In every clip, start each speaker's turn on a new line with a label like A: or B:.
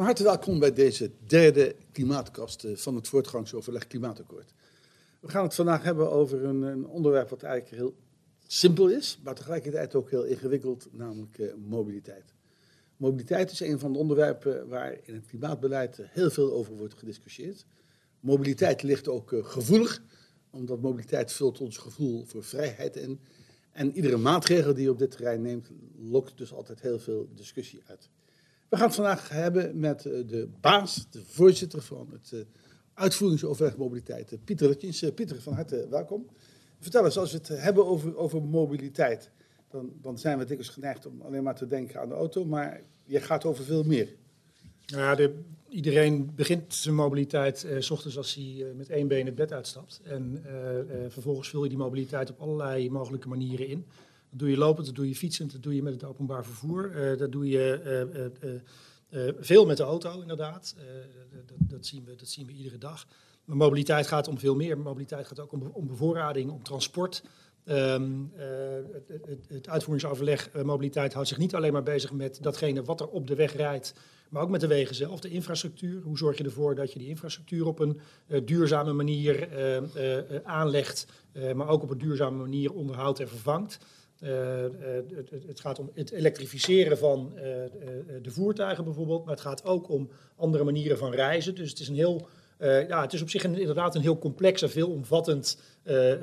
A: Van harte welkom bij deze derde klimaatkast eh, van het voortgangsoverleg Klimaatakkoord. We gaan het vandaag hebben over een, een onderwerp wat eigenlijk heel simpel is, maar tegelijkertijd ook heel ingewikkeld, namelijk uh, mobiliteit. Mobiliteit is een van de onderwerpen waar in het klimaatbeleid heel veel over wordt gediscussieerd. Mobiliteit ligt ook gevoelig, omdat mobiliteit vult ons gevoel voor vrijheid in. En iedere maatregel die je op dit terrein neemt, lokt dus altijd heel veel discussie uit. We gaan het vandaag hebben met eh, de baas, de voorzitter van het uh, uitvoeringsoverleg mobiliteit, Pieter Lutjens. Pieter, van harte welkom. Vertel eens, als we het hebben over, over mobiliteit, dan, dan zijn we dikwijls geneigd om alleen maar te denken aan de auto, maar je gaat over veel meer.
B: Nou ja, de, iedereen begint zijn mobiliteit uh, s ochtends als hij met één been het bed uitstapt. En vervolgens vul je die mobiliteit op allerlei mogelijke manieren in. Dat doe je lopend, dat doe je fietsend, dat doe je met het openbaar vervoer. dat doe je veel met de auto, inderdaad. Dat, dat, zien we, dat zien we iedere dag. Maar mobiliteit gaat om veel meer. Mobiliteit gaat ook om, om bevoorrading, om transport. Uh, het, het, uitvoeringsoverleg mobiliteit houdt zich niet alleen maar bezig met datgene wat er op de weg rijdt, maar ook met de wegen zelf, de infrastructuur. Hoe zorg je ervoor dat je die infrastructuur op een duurzame manier aanlegt, maar ook op een duurzame manier onderhoudt en vervangt. Het, het, gaat om het elektrificeren van de voertuigen bijvoorbeeld, maar het gaat ook om andere manieren van reizen. Dus het is, een heel, ja, het is op zich inderdaad een heel complex en veelomvattend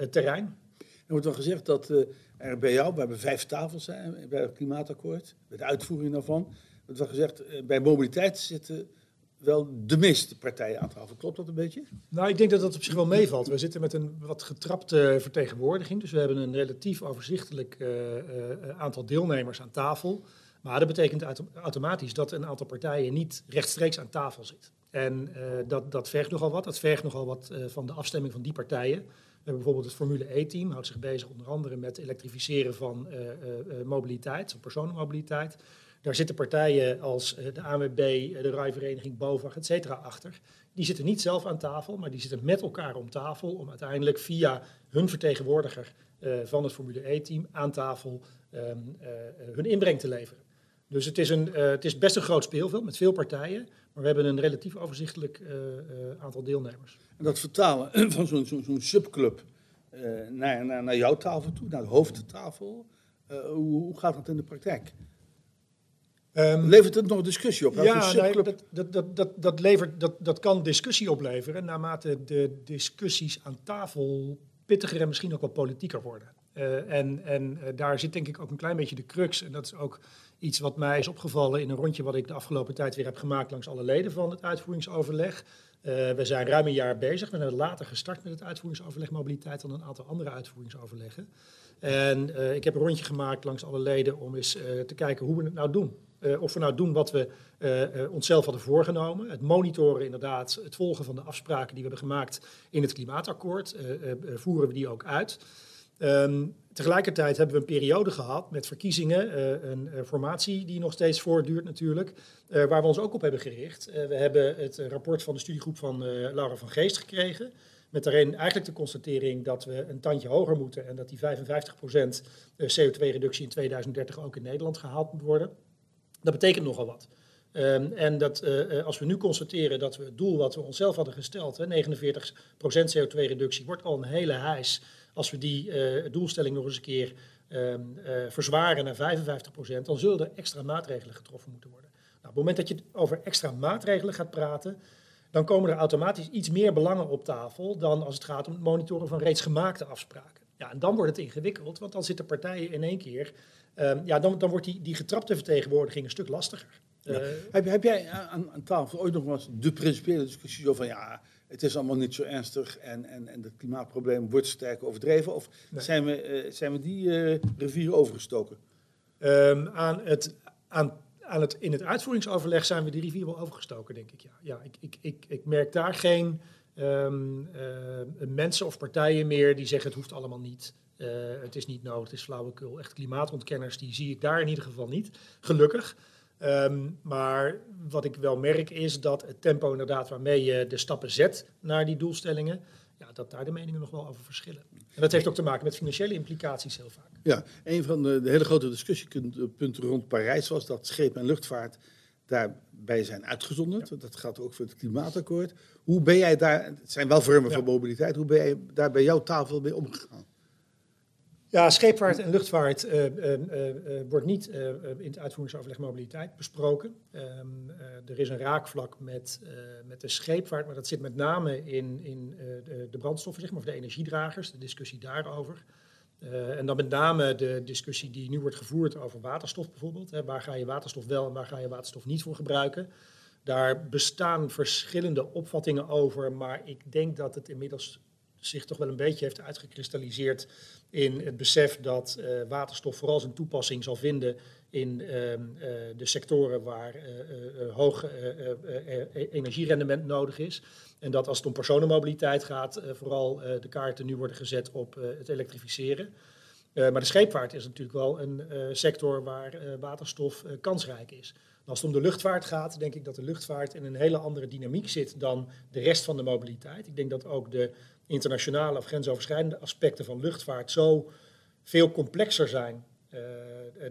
B: terrein.
A: Er wordt al gezegd dat er bij jou, we hebben vijf tafels zijn bij het klimaatakkoord, bij de uitvoering daarvan. Wordt wel gezegd, bij mobiliteit zitten wel de meeste partijen aan tafel. Klopt dat een beetje?
B: Nou, ik denk dat dat op zich wel meevalt. We zitten met een wat getrapte vertegenwoordiging. Dus we hebben een relatief overzichtelijk uh, aantal deelnemers aan tafel. Maar dat betekent automatisch dat een aantal partijen niet rechtstreeks aan tafel zit. En dat, dat vergt nogal wat. Dat vergt nogal wat van de afstemming van die partijen. We hebben bijvoorbeeld het Formule E-team, houdt zich bezig onder andere met elektrificeren van mobiliteit, van personenmobiliteit. Daar zitten partijen als de ANWB, de rijvereniging BOVAG, et cetera, achter. Die zitten niet zelf aan tafel, maar die zitten met elkaar om tafel om uiteindelijk via hun vertegenwoordiger van het Formule E-team aan tafel um, hun inbreng te leveren. Dus het is, een, het is best een groot speelveld met veel partijen, maar we hebben een relatief overzichtelijk aantal deelnemers.
A: En dat vertalen van zo'n zo, zo subclub naar, naar, naar, jouw tafel toe, naar de hoofdtafel, hoe, gaat dat in de praktijk? Um, levert het nog discussie op?
B: Ja, nee, dat, dat, dat, dat, levert, dat, dat kan discussie opleveren naarmate de discussies aan tafel pittiger en misschien ook wel politieker worden. Uh, en en daar zit denk ik ook een klein beetje de crux. En dat is ook iets wat mij is opgevallen in een rondje wat ik de afgelopen tijd weer heb gemaakt langs alle leden van het uitvoeringsoverleg. Uh, we zijn ruim een jaar bezig. We hebben later gestart met het uitvoeringsoverleg mobiliteit dan een aantal andere uitvoeringsoverleggen. En ik heb een rondje gemaakt langs alle leden om eens te kijken hoe we het nou doen. Of we nou doen wat we onszelf hadden voorgenomen. Het monitoren inderdaad, het volgen van de afspraken die we hebben gemaakt in het klimaatakkoord. voeren we die ook uit. Um, tegelijkertijd hebben we een periode gehad met verkiezingen, een formatie die nog steeds voortduurt natuurlijk, waar we ons ook op hebben gericht. we hebben het rapport van de studiegroep van Laura van Geest gekregen, met daarin eigenlijk de constatering dat we een tandje hoger moeten en dat die 55% CO2-reductie in 2030 ook in Nederland gehaald moet worden. Dat betekent nogal wat. Um, en dat als we nu constateren dat we het doel wat we onszelf hadden gesteld, hè, 49% CO2-reductie, wordt al een hele hijs als we die uh, doelstelling nog eens een keer uh, verzwaren naar 55 procent, dan zullen er extra maatregelen getroffen moeten worden. Nou, op het moment dat je over extra maatregelen gaat praten, dan komen er automatisch iets meer belangen op tafel dan als het gaat om het monitoren van reeds gemaakte afspraken. Ja, en dan wordt het ingewikkeld, want dan zitten partijen in één keer, um, ja, dan, dan wordt die, die getrapte vertegenwoordiging een stuk lastiger.
A: Ja. Uh, heb, heb, jij aan, aan, tafel ooit nog wel eens de principiële discussie over van ja, het is allemaal niet zo ernstig en, en, en het klimaatprobleem wordt sterk overdreven? Of nee. zijn, we, uh, zijn we die uh, rivier overgestoken?
B: Um, aan het, aan, aan het, in het uitvoeringsoverleg zijn we die rivier wel overgestoken, denk ik. Ja, ja ik, ik, ik, ik merk daar geen um, uh, mensen of partijen meer die zeggen het hoeft allemaal niet. Het is niet nodig, het is flauwekul. Echt klimaatontkenners, die zie ik daar in ieder geval niet, gelukkig. Um, maar wat ik wel merk is dat het tempo inderdaad waarmee je de stappen zet naar die doelstellingen, ja, dat daar de meningen nog wel over verschillen. En dat heeft ook te maken met financiële implicaties heel vaak.
A: Ja, een van de, de hele grote discussiepunten rond Parijs was dat scheep en luchtvaart daarbij zijn uitgezonderd. Dat gaat ook voor het klimaatakkoord. Hoe ben jij daar, het zijn wel vormen van mobiliteit, hoe ben jij daar bij jouw tafel mee omgegaan?
B: Ja, scheepvaart en luchtvaart uh, uh, wordt niet in het uitvoeringsoverleg mobiliteit besproken. Ehm, er is een raakvlak met, met de scheepvaart, maar dat zit met name in, in de, de, brandstoffen, zeg maar, of de energiedragers, de discussie daarover. en dan met name de discussie die nu wordt gevoerd over waterstof bijvoorbeeld. Hè, waar ga je waterstof wel en waar ga je waterstof niet voor gebruiken? Daar bestaan verschillende opvattingen over, maar ik denk dat het inmiddels zich toch wel een beetje heeft uitgekristalliseerd in het besef dat uh, waterstof vooral zijn toepassing zal vinden in uh, uh, de sectoren waar hoog e-, energierendement nodig is. En dat als het om personenmobiliteit gaat, vooral de kaarten nu worden gezet op het elektrificeren. maar de scheepvaart is natuurlijk wel een sector waar waterstof kansrijk is. als het om de luchtvaart gaat, denk ik dat de luchtvaart in een hele andere dynamiek zit dan de rest van de mobiliteit. Ik denk dat ook de internationale of grensoverschrijdende aspecten van luchtvaart zo veel complexer zijn uh,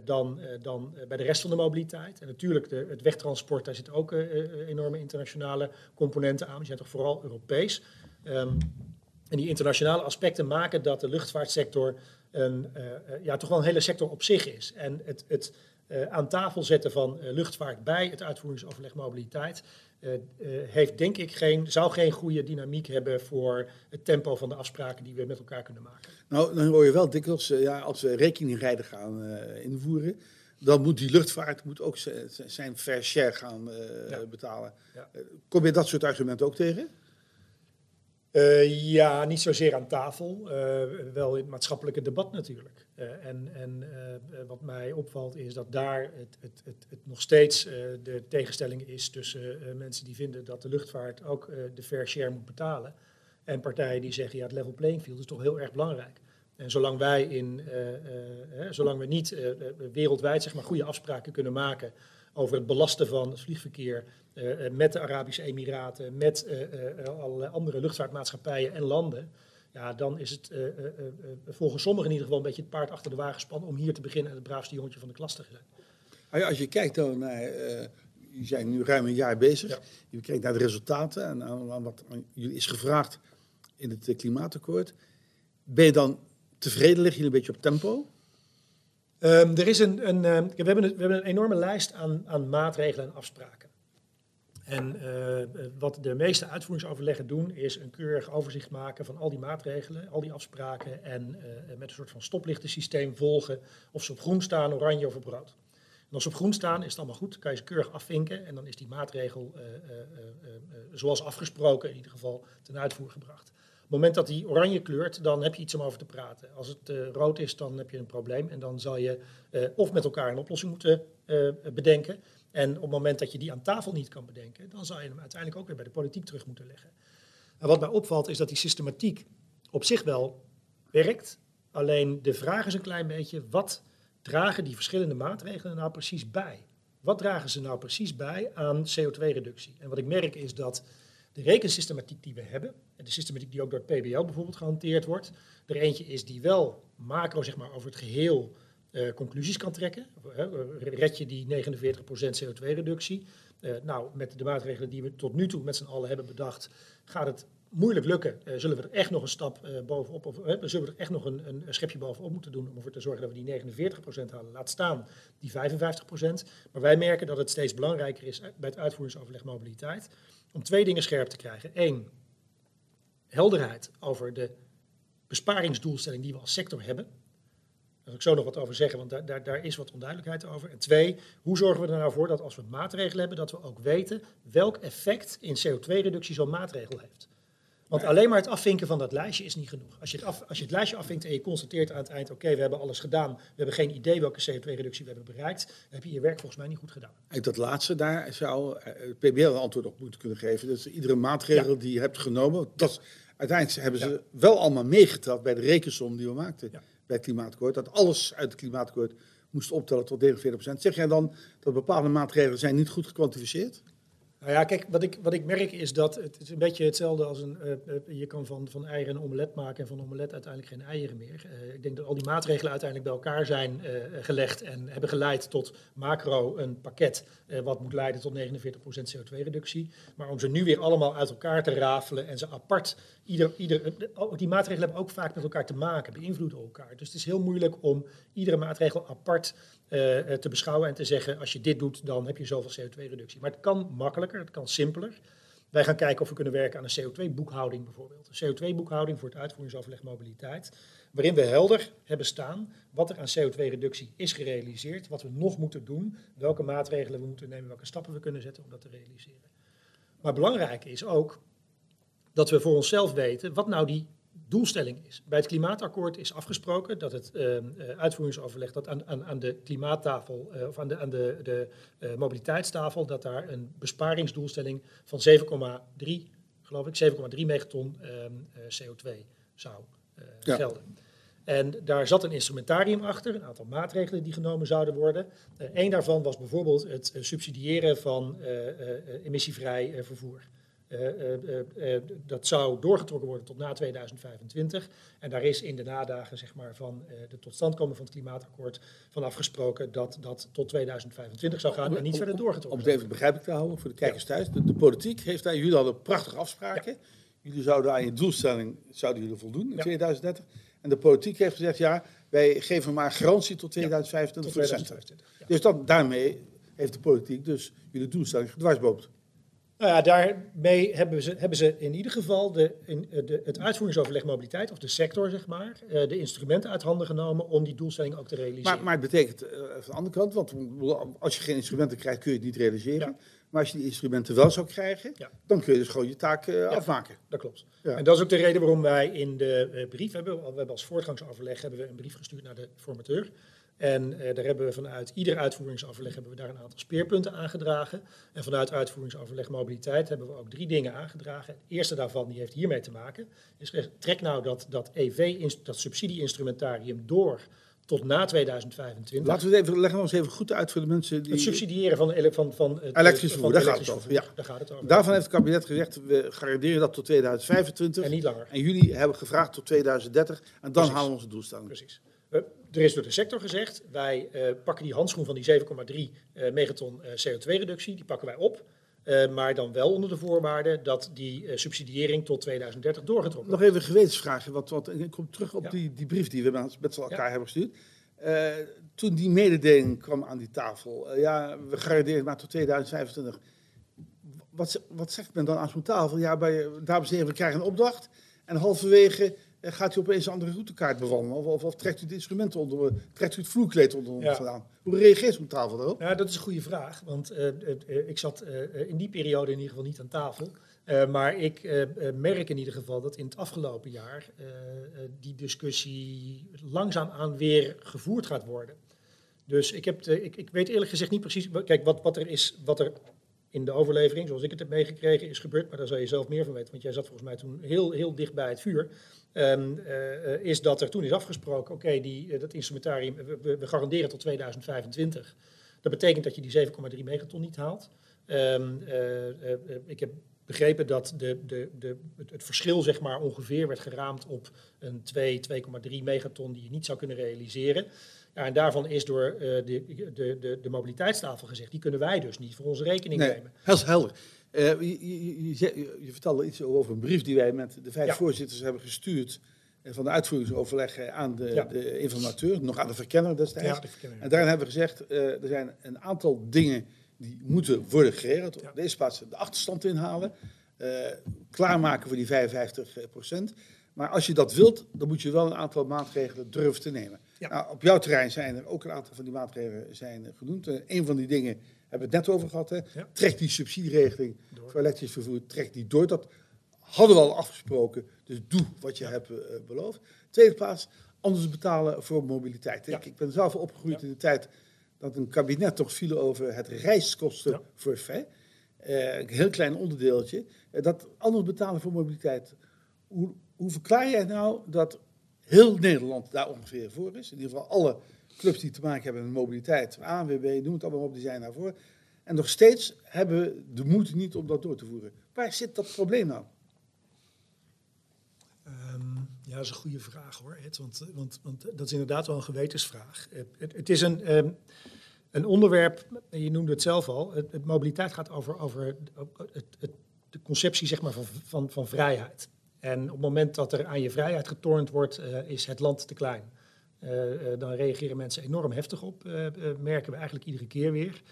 B: dan, uh, dan bij de rest van de mobiliteit. En natuurlijk, de, het wegtransport, daar zitten ook enorme internationale componenten aan. Die zijn toch vooral Europees. Um, en die internationale aspecten maken dat de luchtvaartsector een, ja, toch wel een hele sector op zich is. En het, het aan tafel zetten van luchtvaart bij het uitvoeringsoverleg mobiliteit heeft denk ik geen, zou geen goede dynamiek hebben voor het tempo van de afspraken die we met elkaar kunnen maken.
A: Nou, dan hoor je wel dikwijls, uh, ja, als we rekeningrijden gaan invoeren, dan moet die luchtvaart moet ook zijn fair share gaan ja. betalen. Ja. kom je dat soort argumenten ook tegen?
B: Uh, ja, niet zozeer aan tafel, uh, wel in het maatschappelijke debat natuurlijk. Uh, en en wat mij opvalt is dat daar het, het, het, nog steeds de tegenstelling is tussen mensen die vinden dat de luchtvaart ook de fair share moet betalen. En partijen die zeggen, ja, het level playing field is toch heel erg belangrijk. En zolang wij in, zolang we niet wereldwijd zeg maar, goede afspraken kunnen maken over het belasten van het vliegverkeer met de Arabische Emiraten, met allerlei andere luchtvaartmaatschappijen en landen. Ja, dan is het volgens sommigen in ieder geval een beetje het paard achter de wagen spannen om hier te beginnen en het braafste jongetje van de klas te zijn.
A: Als je kijkt dan naar, je zijn nu ruim een jaar bezig, ja. je kijkt naar de resultaten en aan, wat aan jullie is gevraagd in het klimaatakkoord. Ben je dan tevreden, lig je een beetje op tempo?
B: Um, er is een, een, uh, we, hebben een, we hebben een enorme lijst aan, aan maatregelen en afspraken. En uh, wat de meeste uitvoeringsoverleggen doen, is een keurig overzicht maken van al die maatregelen, al die afspraken en uh, met een soort van stoplichtensysteem volgen of ze op groen staan, oranje of op rood. En als ze op groen staan, is het allemaal goed, kan je ze keurig afvinken en dan is die maatregel zoals afgesproken in ieder geval ten uitvoer gebracht het moment dat die oranje kleurt, dan heb je iets om over te praten. Als het rood is, dan heb je een probleem. En dan zal je of met elkaar een oplossing moeten bedenken. En op het moment dat je die aan tafel niet kan bedenken, dan zal je hem uiteindelijk ook weer bij de politiek terug moeten leggen. En wat mij opvalt, is dat die systematiek op zich wel werkt. Alleen de vraag is een klein beetje, wat dragen die verschillende maatregelen nou precies bij? Wat dragen ze nou precies bij aan CO2-reductie? En wat ik merk is dat de rekensystematiek die we hebben, en de systematiek die ook door het PBL bijvoorbeeld gehanteerd wordt, er eentje is die wel macro zeg maar, over het geheel uh, conclusies kan trekken. Red je die 49% CO2-reductie? Uh, nou, met de maatregelen die we tot nu toe met z'n allen hebben bedacht, gaat het moeilijk lukken. zullen we er echt nog een stap bovenop, of zullen we er echt nog een, een, schepje bovenop moeten doen om ervoor te zorgen dat we die 49% halen? Laat staan die 55%. Maar wij merken dat het steeds belangrijker is bij het uitvoeringsoverleg mobiliteit om twee dingen scherp te krijgen. Eén, helderheid over de besparingsdoelstelling die we als sector hebben. Daar zal ik zo nog wat over zeggen, want daar, daar, daar, is wat onduidelijkheid over. En twee, hoe zorgen we er nou voor dat als we maatregelen hebben, dat we ook weten welk effect in CO2-reductie zo'n maatregel heeft. Want alleen maar het afvinken van dat lijstje is niet genoeg. Als je het, af, als je het lijstje afvinkt en je constateert aan het eind, oké, we hebben alles gedaan, we hebben geen idee welke CO2-reductie we hebben bereikt, dan heb je je werk volgens mij niet goed gedaan.
A: En dat laatste, daar zou het eh, PBL een antwoord op moeten kunnen geven. Dus iedere maatregel die je hebt genomen, dat, uiteindelijk hebben ze wel allemaal meegeteld bij de rekensom die we maakten bij het klimaatakkoord. Dat alles uit het klimaatakkoord moest optellen tot 49%. Zeg jij dan dat bepaalde maatregelen zijn niet goed gekwantificeerd?
B: Nou ja, kijk, wat ik, wat ik merk is dat het is een beetje hetzelfde als een. Uh, je kan van, van eieren een omelet maken en van omelet uiteindelijk geen eieren meer. Uh, ik denk dat al die maatregelen uiteindelijk bij elkaar zijn gelegd en hebben geleid tot macro een pakket wat moet leiden tot 49% CO2-reductie. Maar om ze nu weer allemaal uit elkaar te rafelen en ze apart. Die maatregelen hebben ook vaak met elkaar te maken, beïnvloeden elkaar. Dus het is heel moeilijk om iedere maatregel apart uh, te beschouwen en te zeggen, als je dit doet, dan heb je zoveel CO2-reductie. Maar het kan makkelijker, het kan simpeler. Wij gaan kijken of we kunnen werken aan een CO2-boekhouding bijvoorbeeld. Een CO2-boekhouding voor het uitvoeringsoverleg mobiliteit, waarin we helder hebben staan wat er aan CO2-reductie is gerealiseerd, wat we nog moeten doen, welke maatregelen we moeten nemen, welke stappen we kunnen zetten om dat te realiseren. Maar belangrijk is ook dat we voor onszelf weten wat nou die doelstelling is. Bij het klimaatakkoord is afgesproken dat het uh, uitvoeringsoverleg dat aan, aan, aan de klimaattafel uh, of aan de, aan de, de uh, mobiliteitstafel dat daar een besparingsdoelstelling van 7,3 geloof ik 7,3 megaton ehm, CO2 zou ja. gelden. En daar zat een instrumentarium achter, een aantal maatregelen die genomen zouden worden. Eén daarvan was bijvoorbeeld het subsidiëren van emissievrij vervoer. Uh, uh, dat zou doorgetrokken worden tot na 2025. En daar is in de nadagen zeg maar, van de totstandkoming van het klimaatakkoord van afgesproken dat dat tot 2025 zou gaan en niet verder doorgetrokken.
A: Om het even begrijpelijk te houden voor de kijkers thuis. De, de, politiek heeft daar, jullie hadden prachtige afspraken. Ja. Jullie zouden aan je doelstelling zouden jullie voldoen in ja. 2030. En de politiek heeft gezegd, ja, wij geven maar garantie tot 2025.
B: tot 2025
A: Dus dan, daarmee heeft de politiek dus jullie doelstelling gedwarsboomd.
B: Nou ja, daarmee hebben ze, hebben ze in ieder geval de, in, eh, de, het uitvoeringsoverleg mobiliteit, of de sector zeg maar, eh, de instrumenten uit handen genomen om die doelstelling ook te realiseren.
A: Maar, maar het betekent uh, van de andere kant, want als je geen instrumenten krijgt kun je het niet realiseren. Ja. Maar als je die instrumenten wel zou krijgen, ja. dan kun je dus gewoon je taak uh, ja, afmaken.
B: Dat klopt. En dat is ook de reden waarom wij in de brief hebben, we hebben als voortgangsoverleg hebben we een brief gestuurd naar de formateur. En uh, daar hebben we vanuit ieder uitvoeringsoverleg hebben we daar een aantal speerpunten aangedragen. En vanuit uitvoeringsoverleg mobiliteit hebben we ook drie dingen aangedragen. Het eerste daarvan die heeft hiermee te maken. Is, trek nou dat, dat EV, dat subsidieinstrumentarium door tot na 2025.
A: Laten we het even, leggen we ons even goed uit voor de mensen die...
B: Het subsidiëren van, van, van, van
A: het elektrisch vervoer, daar, gaat het over. Ja. daar gaat het over. Daarvan heeft het kabinet gezegd, we garanderen dat tot 2025.
B: En niet langer.
A: En jullie hebben gevraagd tot 2030 en dan Precies. halen we onze doelstelling.
B: Precies. Er is door de sector gezegd, wij uh, pakken die handschoen van die 7,3 uh, megaton uh, CO2-reductie, die pakken wij op. maar dan wel onder de voorwaarde dat die subsidiëring tot 2030 doorgetrokken
A: wordt. Nog even een gewetensvraagje, want, want ik kom terug op ja. die, die brief die we met elkaar ja. hebben gestuurd. toen die mededeling kwam aan die tafel, ja, we garanderen maar tot 2025. Wat, wat zegt men dan aan zo'n tafel? Ja, bij, dames en heren, we krijgen een opdracht. En halverwege gaat u opeens een andere routekaart bewandelen? Of, of, of, trekt u het instrument onder, trekt u het vloerkleed onder ja. Hoe reageert zo'n tafel daarop?
B: Ja, dat is een goede vraag, want uh, uh, ik zat uh, in die periode in ieder geval niet aan tafel. maar ik merk in ieder geval dat in het afgelopen jaar die discussie langzaamaan weer gevoerd gaat worden. Dus ik, heb de, ik, ik weet eerlijk gezegd niet precies. Kijk, wat, wat er is, wat er in de overlevering, zoals ik het heb meegekregen, is gebeurd, maar daar zal je zelf meer van weten, want jij zat volgens mij toen heel, heel dicht bij het vuur. Um, uh, is dat er toen is afgesproken, oké, okay, dat instrumentarium, we, we, garanderen tot 2025. Dat betekent dat je die 7,3 megaton niet haalt. Um, uh, ik heb begrepen dat de, de, de, het, verschil zeg maar, ongeveer werd geraamd op een 2, 2,3 megaton die je niet zou kunnen realiseren. Ja, en daarvan is door uh, de, de, de, de mobiliteitstafel gezegd, die kunnen wij dus niet voor onze rekening
A: nee,
B: nemen.
A: Heel helder. Uh, je, je, je, je, vertelde iets over een brief die wij met de vijf ja. voorzitters hebben gestuurd van de uitvoeringsoverleg aan de, ja. de, informateur, nog aan de verkenner destijds. Ja, de verkenner. En daarin hebben we gezegd, uh, er zijn een aantal dingen die moeten worden geregeld. Op deze plaats de achterstand inhalen, klaarmaken voor die 55 procent. Maar als je dat wilt, dan moet je wel een aantal maatregelen durven te nemen. Ja. Nou, op jouw terrein zijn er ook een aantal van die maatregelen zijn genoemd. Uh, een van die dingen hebben we het net over gehad. Hè. Ja. Trek die subsidieregeling door. voor elektrisch vervoer, trek die door. Dat hadden we al afgesproken, dus doe wat je ja. hebt uh, beloofd. Tweede plaats, anders betalen voor mobiliteit. Ik, ik, ben zelf opgegroeid in de tijd dat een kabinet toch viel over het reiskosten forfait. Uh, een heel klein onderdeeltje. dat anders betalen voor mobiliteit. Hoe, hoe verklaar jij nou dat heel Nederland daar ongeveer voor is? In ieder geval alle clubs die te maken hebben met mobiliteit, ANWB, noem het allemaal op, die zijn daarvoor. En nog steeds hebben we de moed niet om dat door te voeren. Waar zit dat probleem nou?
B: Ehm, ja, dat is een goede vraag hoor, Ed, want, want, want dat is inderdaad wel een gewetensvraag. Het, het, het is een, ehm, een onderwerp, je noemde het zelf al, het, het mobiliteit gaat over, over het, de conceptie zeg maar, van, van, van vrijheid. En op het moment dat er aan je vrijheid getornd wordt, uh, is het land te klein. Uh, uh, dan reageren mensen enorm heftig op, merken we eigenlijk iedere keer weer.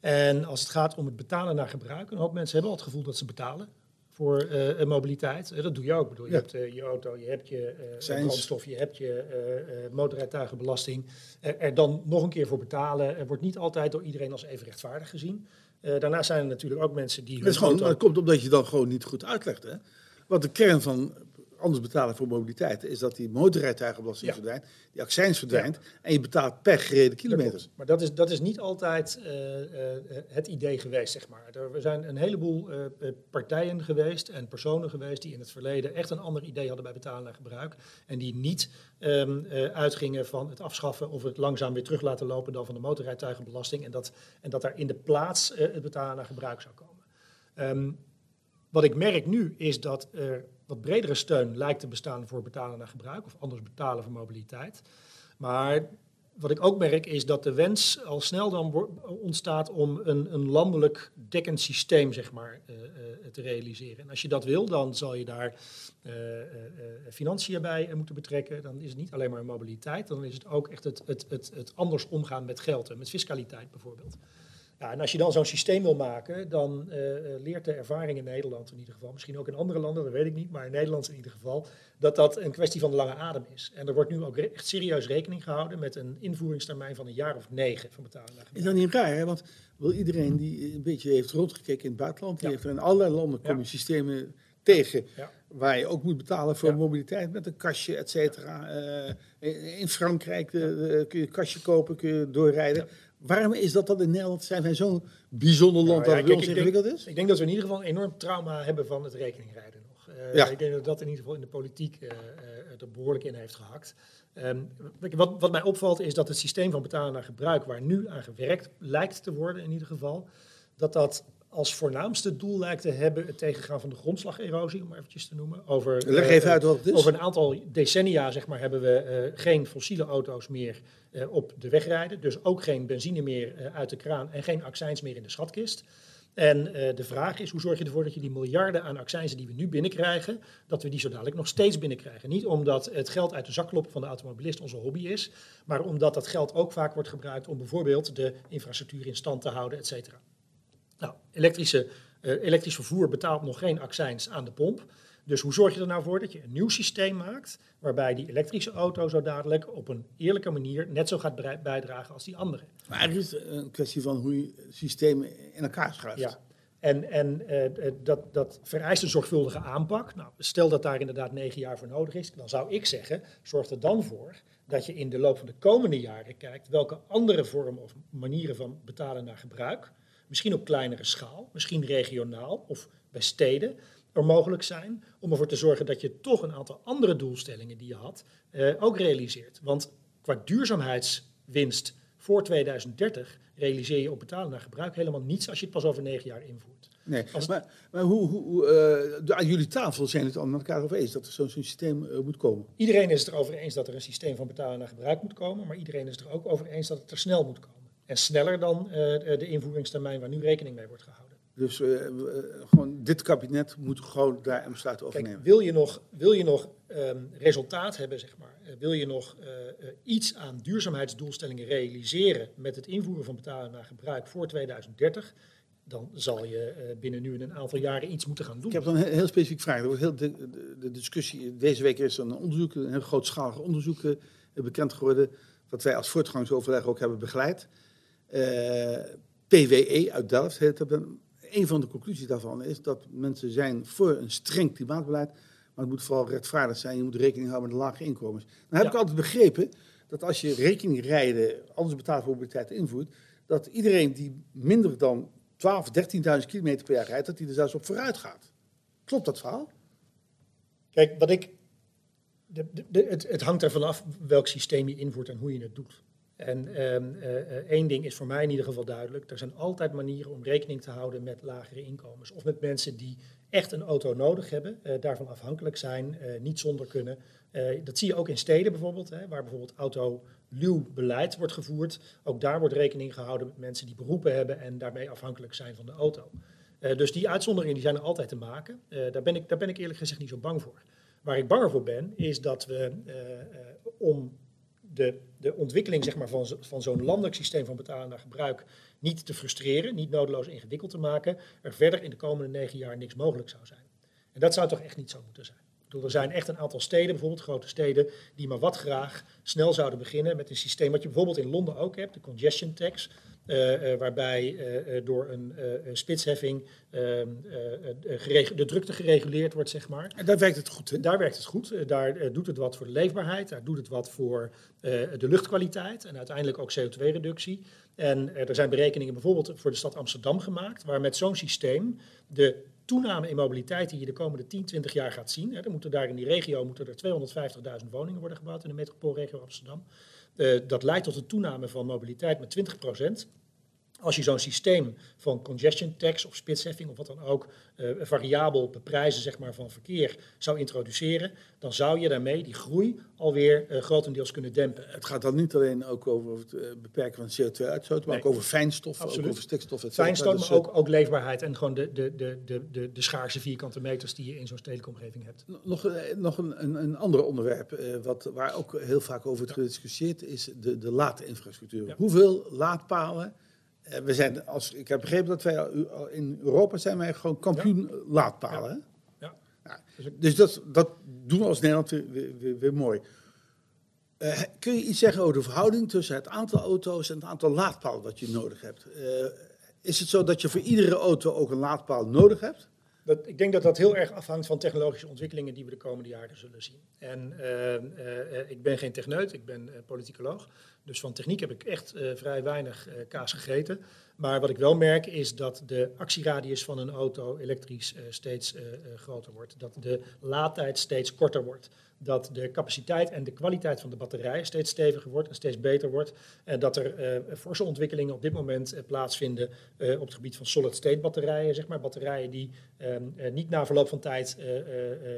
B: En als het gaat om het betalen naar gebruik, een hoop mensen hebben al het gevoel dat ze betalen voor uh, mobiliteit. dat doe je ook. Ik bedoel, je hebt uh, je auto, je hebt je brandstof, je hebt je motorrijtuigenbelasting. er dan nog een keer voor betalen er wordt niet altijd door iedereen als even rechtvaardig gezien. daarnaast zijn er natuurlijk ook mensen die...
A: Is gewoon, dat komt omdat je dan gewoon niet goed uitlegt. Hè? Want de kern van anders betalen voor mobiliteit, is dat die motorrijtuigenbelasting verdwijnt, die accijns verdwijnt en je betaalt per gereden kilometer.
B: maar dat is, dat is niet altijd uh, uh, het idee geweest, zeg maar. Er zijn een heleboel uh, partijen geweest en personen geweest die in het verleden echt een ander idee hadden bij betalen naar gebruik en die niet um, uitgingen van het afschaffen of het langzaam weer terug laten lopen dan van de motorrijtuigenbelasting en dat, en dat daar in de plaats het betalen naar gebruik zou komen. Um, wat ik merk nu is dat er wat bredere steun lijkt te bestaan voor betalen naar gebruik of anders betalen voor mobiliteit. Maar wat ik ook merk is dat de wens al snel dan ontstaat om een, een landelijk dekkend systeem zeg maar, uh, uh, te realiseren. En als je dat wil, dan zal je daar uh, financiën bij moeten betrekken. Dan is het niet alleen maar mobiliteit, dan is het ook echt het, het, het, het anders omgaan met geld en met fiscaliteit bijvoorbeeld. Ja, en als je dan zo'n systeem wil maken, dan uh, leert de ervaring in Nederland in ieder geval, misschien ook in andere landen, dat weet ik niet, maar in Nederland in ieder geval, dat dat een kwestie van de lange adem is. En er wordt nu ook echt serieus rekening gehouden met een invoeringstermijn van een jaar of negen van betaling.
A: Is dat niet raar, hè? Want wil iedereen die een beetje heeft rondgekeken in het buitenland, die heeft er in allerlei landen systemen tegen, ja. waar je ook moet betalen voor ja. mobiliteit met een kastje, et cetera. Uh, in Frankrijk uh, kun je een kastje kopen, kun je doorrijden. Waarom is dat dat in Nederland? Zijn wij zo'n bijzonder land nou, ja, dat ons ingewikkeld is?
B: Ik denk dat we in ieder geval een enorm trauma hebben van het rekeningrijden nog. Uh, ja. Ik denk dat dat in ieder geval in de politiek uh, er behoorlijk in heeft gehakt. Um, wat, wat, mij opvalt is dat het systeem van betalen naar gebruik, waar nu aan gewerkt lijkt te worden in ieder geval, dat dat als voornaamste doel lijkt te hebben het tegengaan van de grondslagerosie, om eventjes te noemen. Over,
A: Leg even uit wat het is.
B: Over een aantal decennia zeg maar, hebben we uh, geen fossiele auto's meer op de weg rijden. Dus ook geen benzine meer uit de kraan en geen accijns meer in de schatkist. En de vraag is, hoe zorg je ervoor dat je die miljarden aan accijnzen die we nu binnenkrijgen, dat we die zo dadelijk nog steeds binnenkrijgen. Niet omdat het geld uit de zak kloppen van de automobilist onze hobby is, maar omdat dat geld ook vaak wordt gebruikt om bijvoorbeeld de infrastructuur in stand te houden, et cetera. Nou, elektrische, uh, elektrisch vervoer betaalt nog geen accijns aan de pomp. Dus hoe zorg je er nou voor dat je een nieuw systeem maakt waarbij die elektrische auto zo dadelijk op een eerlijke manier net zo gaat bijdragen als die andere?
A: Maar eigenlijk is het een kwestie van hoe je systemen in elkaar schuift.
B: Ja. En, en uh, dat, dat vereist een zorgvuldige aanpak. Nou, stel dat daar inderdaad negen jaar voor nodig is, dan zou ik zeggen, zorg er dan voor dat je in de loop van de komende jaren kijkt welke andere vormen of manieren van betalen naar gebruik misschien op kleinere schaal, misschien regionaal of bij steden, er mogelijk zijn om ervoor te zorgen dat je toch een aantal andere doelstellingen die je had eh, ook realiseert. Want qua duurzaamheidswinst voor 2030 realiseer je op betalen naar gebruik helemaal niets als je het pas over negen jaar invoert.
A: Nee, maar, maar, hoe, hoe uh, aan jullie tafel zijn het al met elkaar over eens dat er zo'n systeem uh, moet komen?
B: Iedereen is het erover eens dat er een systeem van betalen naar gebruik moet komen, maar iedereen is het er ook over eens dat het er snel moet komen. En sneller dan uh, de invoeringstermijn waar nu rekening mee wordt gehouden.
A: Dus uh, gewoon dit kabinet moet gewoon daar een besluit over
B: Kijk,
A: nemen.
B: Wil je nog, wil je nog um, resultaat hebben, zeg maar, uh, wil je nog iets aan duurzaamheidsdoelstellingen realiseren met het invoeren van betalen naar gebruik voor 2030, dan zal je binnen nu een aantal jaren iets moeten gaan doen.
A: Ik heb dan een heel specifiek vraag. Er wordt heel de, de, de, discussie, deze week is er een onderzoek, een heel grootschalig onderzoek bekend geworden, wat wij als voortgangsoverleg ook hebben begeleid. Uh, PWE uit Delft heet dat. Een van de conclusies daarvan is dat mensen zijn voor een streng klimaatbeleid, maar het moet vooral rechtvaardig zijn. Je moet rekening houden met de lage inkomens. Dan heb ja. ik altijd begrepen dat als je rekening rijden, anders betaald voor mobiliteit invoert, dat iedereen die minder dan 12, 13.000 kilometer per jaar rijdt, dat hij er zelfs op vooruit gaat. Klopt dat verhaal?
B: Kijk, wat ik. De, de, het, het hangt ervan af welk systeem je invoert en hoe je het doet. En ehm, één ding is voor mij in ieder geval duidelijk. Er zijn altijd manieren om rekening te houden met lagere inkomens. Of met mensen die echt een auto nodig hebben, daarvan afhankelijk zijn, niet zonder kunnen. dat zie je ook in steden bijvoorbeeld, waar bijvoorbeeld autoluw beleid wordt gevoerd. Ook daar wordt rekening gehouden met mensen die beroepen hebben en daarmee afhankelijk zijn van de auto. dus die uitzonderingen die zijn er altijd te maken. daar, ben ik, daar ben ik eerlijk gezegd niet zo bang voor. Waar ik banger voor ben, is dat we om de, de ontwikkeling zeg maar, van, van zo'n landelijk systeem van betalen naar gebruik niet te frustreren, niet nodeloos ingewikkeld te maken, er verder in de komende negen jaar niks mogelijk zou zijn. En dat zou toch echt niet zo moeten zijn. Bedoel, er zijn echt een aantal steden, bijvoorbeeld grote steden, die maar wat graag snel zouden beginnen met een systeem wat je bijvoorbeeld in Londen ook hebt, de congestion tax. Uh, waarbij uh, door een spitsheffing ehm, de drukte gereguleerd wordt, zeg maar.
A: En daar werkt het goed, hè?
B: Daar werkt het goed. daar doet het wat voor de leefbaarheid, daar doet het wat voor de luchtkwaliteit en uiteindelijk ook CO2-reductie. En er zijn berekeningen bijvoorbeeld voor de stad Amsterdam gemaakt, waar met zo'n systeem de toename in mobiliteit die je de komende 10, 20 jaar gaat zien. Hè, er moeten daar in die regio moeten er 250.000 woningen worden gebouwd in de metropoolregio Amsterdam. Uh, dat leidt tot een toename van mobiliteit met 20 procent. Als je zo'n systeem van congestion tax of spitsheffing of wat dan ook, uh, variabel beprijzen zeg maar, van verkeer zou introduceren, dan zou je daarmee die groei alweer uh, grotendeels kunnen dempen.
A: Het gaat dan niet alleen ook over het uh, beperken van CO2-uitstoot, maar ook over fijnstof, ook over stikstof,
B: Fijnstof, dus, maar ook, ook leefbaarheid en gewoon de, de, de, de, de, de schaarse vierkante meters die je in zo'n stedelijke omgeving hebt.
A: Nog, nog een, een, een ander onderwerp wat, waar ook heel vaak over wordt ja. gediscussieerd is de, de laadinfrastructuur. Ja. Hoeveel laadpalen eh, we zijn, als, ik heb begrepen dat wij in Europa zijn wij gewoon kampioen laadpalen. Ja. ja. Dus dat, dat doen we als Nederland weer, weer, weer mooi. Uh, kun je iets zeggen over de verhouding tussen het aantal auto's en het aantal laadpalen dat je nodig hebt? Uh, is het zo dat je voor iedere auto ook een laadpaal nodig hebt?
B: Dat, ik denk dat dat heel erg afhangt van technologische ontwikkelingen die we de komende jaren zullen zien. En uh, uh, ik ben geen techneut, ik ben uh, politicoloog. Dus van techniek heb ik echt vrij weinig kaas gegeten. Maar wat ik wel merk is dat de actieradius van een auto elektrisch steeds groter wordt. Dat de laadtijd steeds korter wordt dat de capaciteit en de kwaliteit van de batterij steeds steviger wordt en steeds beter wordt. En dat er uh, forse ontwikkelingen op dit moment uh, plaatsvinden uh, op het gebied van solid-state batterijen. Zeg maar batterijen die ehm, niet na verloop van tijd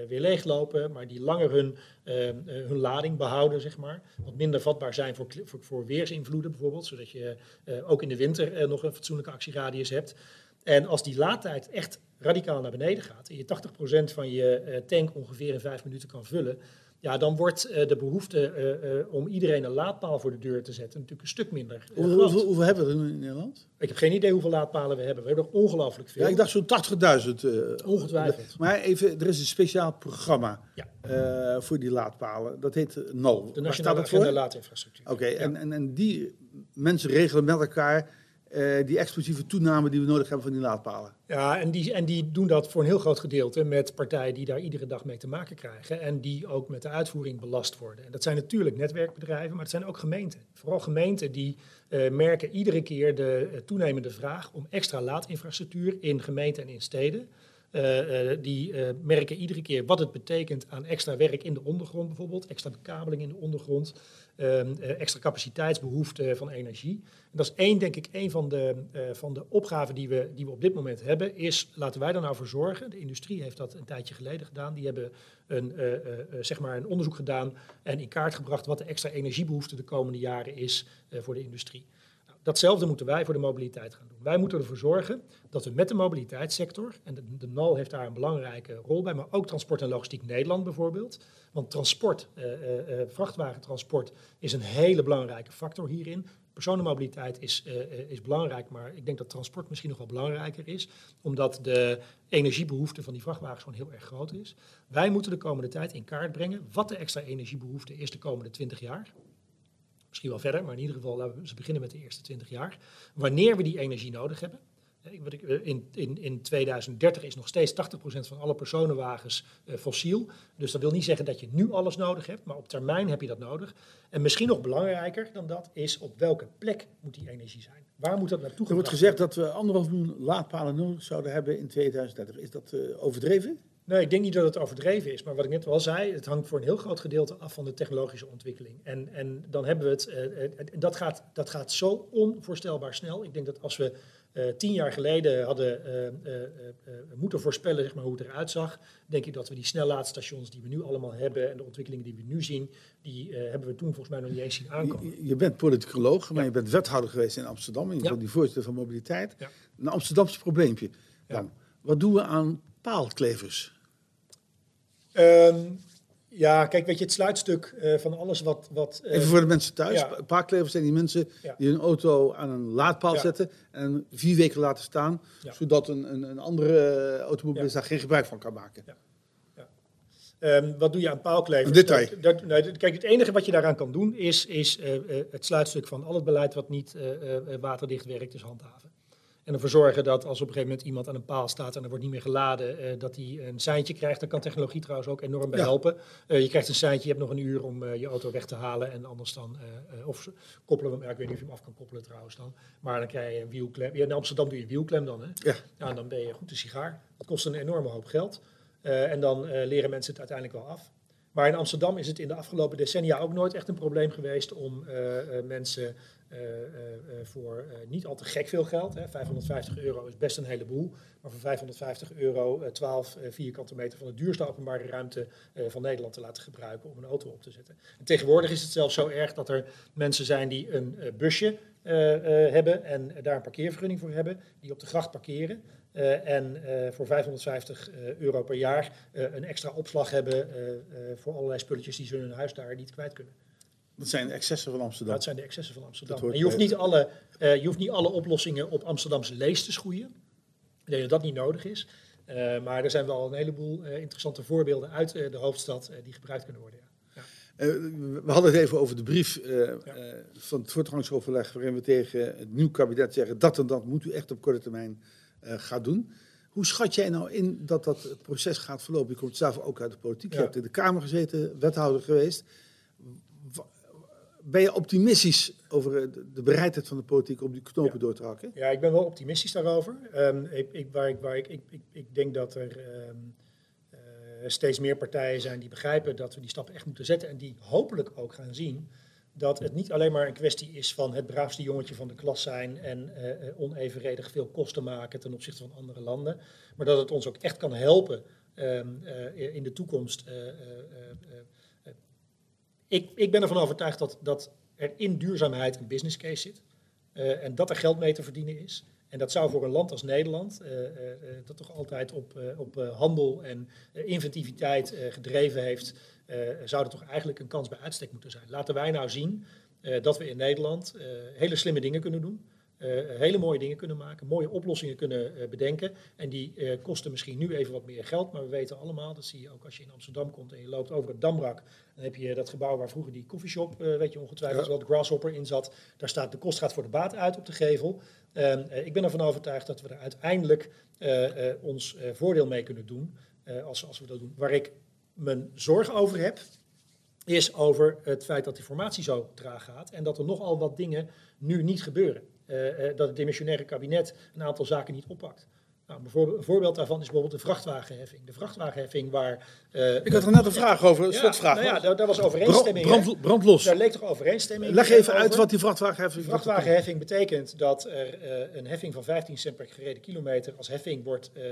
B: weer leeglopen, maar die langer hun, ehm, hun lading behouden, zeg maar. Wat minder vatbaar zijn voor, voor, voor weersinvloeden bijvoorbeeld, zodat je ook in de winter nog een fatsoenlijke actieradius hebt. En als die laadtijd echt radicaal naar beneden gaat en je 80% van je eh, tank ongeveer in vijf minuten kan vullen, ja, dan wordt uh, de behoefte uh, om iedereen een laadpaal voor de deur te zetten natuurlijk een stuk minder.
A: Hoe, hoeveel, hoeveel, hebben we er nu in Nederland?
B: Ik heb geen idee hoeveel laadpalen we hebben. We hebben er ongelooflijk veel.
A: Ja, ik dacht zo'n 80.000.
B: Ongetwijfeld.
A: Maar even, er is een speciaal programma ja. voor die laadpalen. Dat heet NOL.
B: De Nationale Agenda Laadinfrastructuur.
A: Oké, okay, ja. en, en, en die mensen regelen met elkaar uh, die explosieve toename die we nodig hebben van die laadpalen.
B: Ja, en die, en die doen dat voor een heel groot gedeelte met partijen die daar iedere dag mee te maken krijgen en die ook met de uitvoering belast worden. En dat zijn natuurlijk netwerkbedrijven, maar het zijn ook gemeenten. Vooral gemeenten die uh, merken iedere keer de uh, toenemende vraag om extra laadinfrastructuur in gemeenten en in steden. Die merken iedere keer wat het betekent aan extra werk in de ondergrond bijvoorbeeld, extra bekabeling in de ondergrond, extra capaciteitsbehoefte van energie. En dat is één, denk ik, één van de, van de opgaven die we, die we op dit moment hebben, is laten wij er nou voor zorgen. De industrie heeft dat een tijdje geleden gedaan. Die hebben een, zeg maar een onderzoek gedaan en in kaart gebracht wat de extra energiebehoefte de komende jaren is voor de industrie datzelfde moeten wij voor de mobiliteit gaan doen. Wij moeten ervoor zorgen dat we met de mobiliteitssector, en de, de NAL heeft daar een belangrijke rol bij, maar ook Transport en Logistiek Nederland bijvoorbeeld. Want transport, eh, eh, eh vrachtwagentransport, is een hele belangrijke factor hierin. Personenmobiliteit is, is belangrijk, maar ik denk dat transport misschien nog wel belangrijker is, omdat de energiebehoefte van die vrachtwagens gewoon heel erg groot is. Wij moeten de komende tijd in kaart brengen wat de extra energiebehoefte is de komende 20 jaar misschien wel verder, maar in ieder geval laten we ze beginnen met de eerste 20 jaar. Wanneer we die energie nodig hebben. Eh, in, in, in 2030 is nog steeds 80% van alle personenwagens uh, fossiel. Dus dat wil niet zeggen dat je nu alles nodig hebt, maar op termijn heb je dat nodig. En misschien nog belangrijker dan dat is op welke plek moet die energie zijn? Waar moet dat naartoe
A: Er wordt gezegd dat we anderhalf miljoen laadpalen nodig zouden hebben in 2030. Is dat uh, overdreven?
B: Nee, ik denk niet dat het overdreven is. Maar wat ik net al zei, het hangt voor een heel groot gedeelte af van de technologische ontwikkeling. En, en dan hebben we het, uh, dat, gaat, dat gaat zo onvoorstelbaar snel. Ik denk dat als we uh, tien jaar geleden hadden moeten voorspellen zeg maar, hoe het eruit zag, denk ik dat we die snellaadstations die we nu allemaal hebben en de ontwikkelingen die we nu zien, die hebben we toen volgens mij nog niet eens zien aankomen.
A: Je, je bent politicoloog, maar ja. je bent wethouder geweest in Amsterdam. En je ja. bent die voorzitter van mobiliteit. Ja. Een Amsterdamse probleempje. Dan, wat doen we aan paalklevers?
B: Um, ja, kijk, weet je, het sluitstuk uh, van alles wat... wat
A: uh, Even voor de mensen thuis. Ja. Zijn die mensen ja. die hun auto aan een laadpaal ja. zetten en vier weken laten staan, zodat een, een, een andere uh, automobilist daar geen gebruik van kan maken.
B: Um, wat doe je aan paalklevers?
A: Een detail.
B: Dat, kijk, het enige wat je daaraan kan doen is, is het sluitstuk van al het beleid wat niet waterdicht werkt, dus handhaven. En ervoor zorgen dat als op een gegeven moment iemand aan een paal staat en er wordt niet meer geladen, uh, dat hij een seintje krijgt. Daar kan technologie trouwens ook enorm bij ja. helpen. Uh, je krijgt een seintje, je hebt nog een uur om uh, je auto weg te halen. En anders dan, of koppelen we hem, ja, ik weet niet of je hem af kan koppelen trouwens dan. Maar dan krijg je een wielklem. Ja, in Amsterdam doe je een wielklem dan. Hè?
A: Ja.
B: ja dan ben je goed de sigaar. Dat kost een enorme hoop geld. en dan leren mensen het uiteindelijk wel af. Maar in Amsterdam is het in de afgelopen decennia ook nooit echt een probleem geweest om mensen uh, voor niet al te gek veel geld. Hè. 550 euro is best een heleboel. Maar voor 550 euro 12 vierkante meter van de duurste openbare ruimte van Nederland te laten gebruiken om een auto op te zetten. En tegenwoordig is het zelfs zo erg dat er mensen zijn die een busje hebben en daar een parkeervergunning voor hebben, die op de gracht parkeren. en voor 550 euro per jaar een extra opslag hebben voor allerlei spulletjes die ze in hun huis daar niet kwijt kunnen.
A: Dat zijn de excessen van Amsterdam.
B: Dat zijn de excessen van Amsterdam. En je, hoeft niet alle, uh, je hoeft niet alle oplossingen op Amsterdamse lees te schoeien. Ik denk dat dat niet nodig is. Uh, maar er zijn wel een heleboel uh, interessante voorbeelden uit de hoofdstad die gebruikt kunnen worden. Ja.
A: Ja. we hadden het even over de brief ja. van het voortgangsoverleg waarin we tegen het nieuw kabinet zeggen dat en dat moet u echt op korte termijn gaan doen. Hoe schat jij nou in dat dat proces gaat verlopen? Je komt zelf ook uit de politiek, je hebt in de Kamer gezeten, wethouder geweest ben je optimistisch over eh, de bereidheid van de politiek om die knopen
B: ja.
A: door te hakken?
B: Ja, ik ben wel optimistisch daarover. Um, ik, ik, waar ik, waar ik, ik, ik, ik denk dat er um, uh, steeds meer partijen zijn die begrijpen dat we die stappen echt moeten zetten en die hopelijk ook gaan zien dat het niet alleen maar een kwestie is van het braafste jongetje van de klas zijn en uh, onevenredig veel kosten maken ten opzichte van andere landen, maar dat het ons ook echt kan helpen um, uh, in de toekomst ik, ik ben ervan overtuigd dat, dat er in duurzaamheid een business case zit. Uh, en dat er geld mee te verdienen is. En dat zou voor een land als Nederland, uh, uh, dat toch altijd op, op handel en inventiviteit gedreven heeft, zou er toch eigenlijk een kans bij uitstek moeten zijn. Laten wij nou zien dat we in Nederland hele slimme dingen kunnen doen. Uh, hele mooie dingen kunnen maken, mooie oplossingen kunnen uh, bedenken. En die uh, kosten misschien nu even wat meer geld, maar we weten allemaal, dat zie je ook als je in Amsterdam komt en je loopt over het Damrak. Dan heb je dat gebouw waar vroeger die koffieshop, weet je ongetwijfeld, ja. wel de Grasshopper in zat. Daar staat de kost gaat voor de baat uit op de gevel. Ehm, ik ben ervan overtuigd dat we er uiteindelijk ons voordeel mee kunnen doen, als, als we dat doen. Waar ik mijn zorg over heb, is over het feit dat die formatie zo traag gaat en dat er nogal wat dingen nu niet gebeuren. Uh, dat het dimensionaire kabinet een aantal zaken niet oppakt. Nou, een voorbeeld daarvan is bijvoorbeeld de vrachtwagenheffing. De vrachtwagenheffing waar...
A: Uh, ik had er net een vraag over, een ja,
B: Nou ja, daar, daar was overeenstemming.
A: Brand, brandlos.
B: Daar leek toch overeenstemming
A: Leg even uit wat die vrachtwagenheffing
B: vrachtwagenheffing betekent dat er uh, een heffing van 15 cent per gereden kilometer als heffing wordt uh,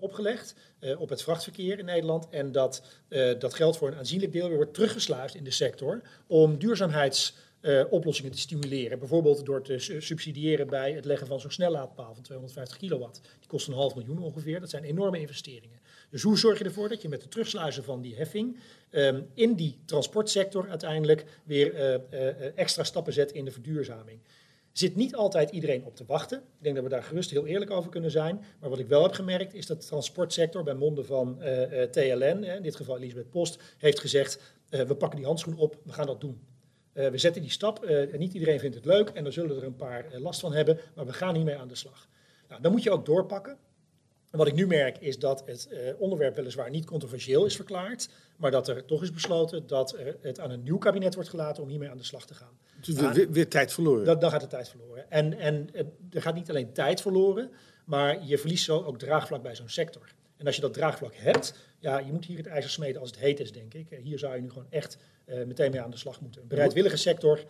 B: opgelegd op het vrachtverkeer in Nederland. En dat dat geld voor een aanzienlijk deel weer wordt teruggesluist in de sector om duurzaamheids uh, oplossingen te stimuleren. Bijvoorbeeld door te subsidiëren bij het leggen van zo'n snellaadpaal van 250 kilowatt. Die kost een half miljoen ongeveer. Dat zijn enorme investeringen. Dus hoe zorg je ervoor dat je met de terugsluizen van die heffing um, in die transportsector uiteindelijk weer uh, uh, extra stappen zet in de verduurzaming? Zit niet altijd iedereen op te wachten. Ik denk dat we daar gerust heel eerlijk over kunnen zijn. Maar wat ik wel heb gemerkt is dat de transportsector bij monden van TLN, in dit geval Elisabeth Post, heeft gezegd: we pakken die handschoen op, we gaan dat doen. Uh, we zetten die stap. Uh, niet iedereen vindt het leuk en dan zullen er een paar uh, last van hebben, maar we gaan hiermee aan de slag. Nou, dan moet je ook doorpakken. En wat ik nu merk is dat het onderwerp weliswaar niet controversieel is verklaard, maar dat er toch is besloten dat het aan een nieuw kabinet wordt gelaten om hiermee aan de slag te gaan.
A: Dus nou, weer, weer, tijd verloren.
B: Dan, dan gaat de tijd verloren. En, en er gaat niet alleen tijd verloren, maar je verliest zo ook draagvlak bij zo'n sector. En als je dat draagvlak hebt, ja, je moet hier het ijzer smeden als het heet is, denk ik. Hier zou je nu gewoon echt meteen mee aan de slag moeten. Een bereidwillige sector,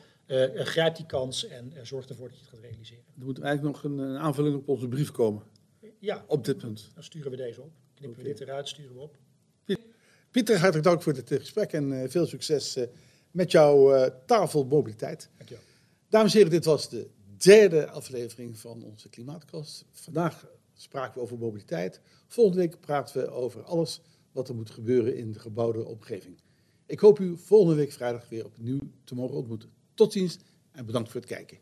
B: grijpt die kans en zorgt ervoor dat je het gaat realiseren.
A: Er moet eigenlijk nog een, een aanvulling op onze brief komen.
B: Ja.
A: Op dit punt.
B: Dan sturen we deze op. Knippen we dit eruit, sturen we op.
A: Pieter, hartelijk dank voor dit gesprek en veel succes met jouw tafelmobiliteit.
B: Dankjewel.
A: Dames en heren, dit was de derde aflevering van onze Klimaatkast. Vandaag spraken we over mobiliteit. Volgende week praten we over alles wat er moet gebeuren in de gebouwde omgeving. Ik hoop u volgende week vrijdag weer opnieuw te mogen ontmoeten. Tot ziens en bedankt voor het kijken.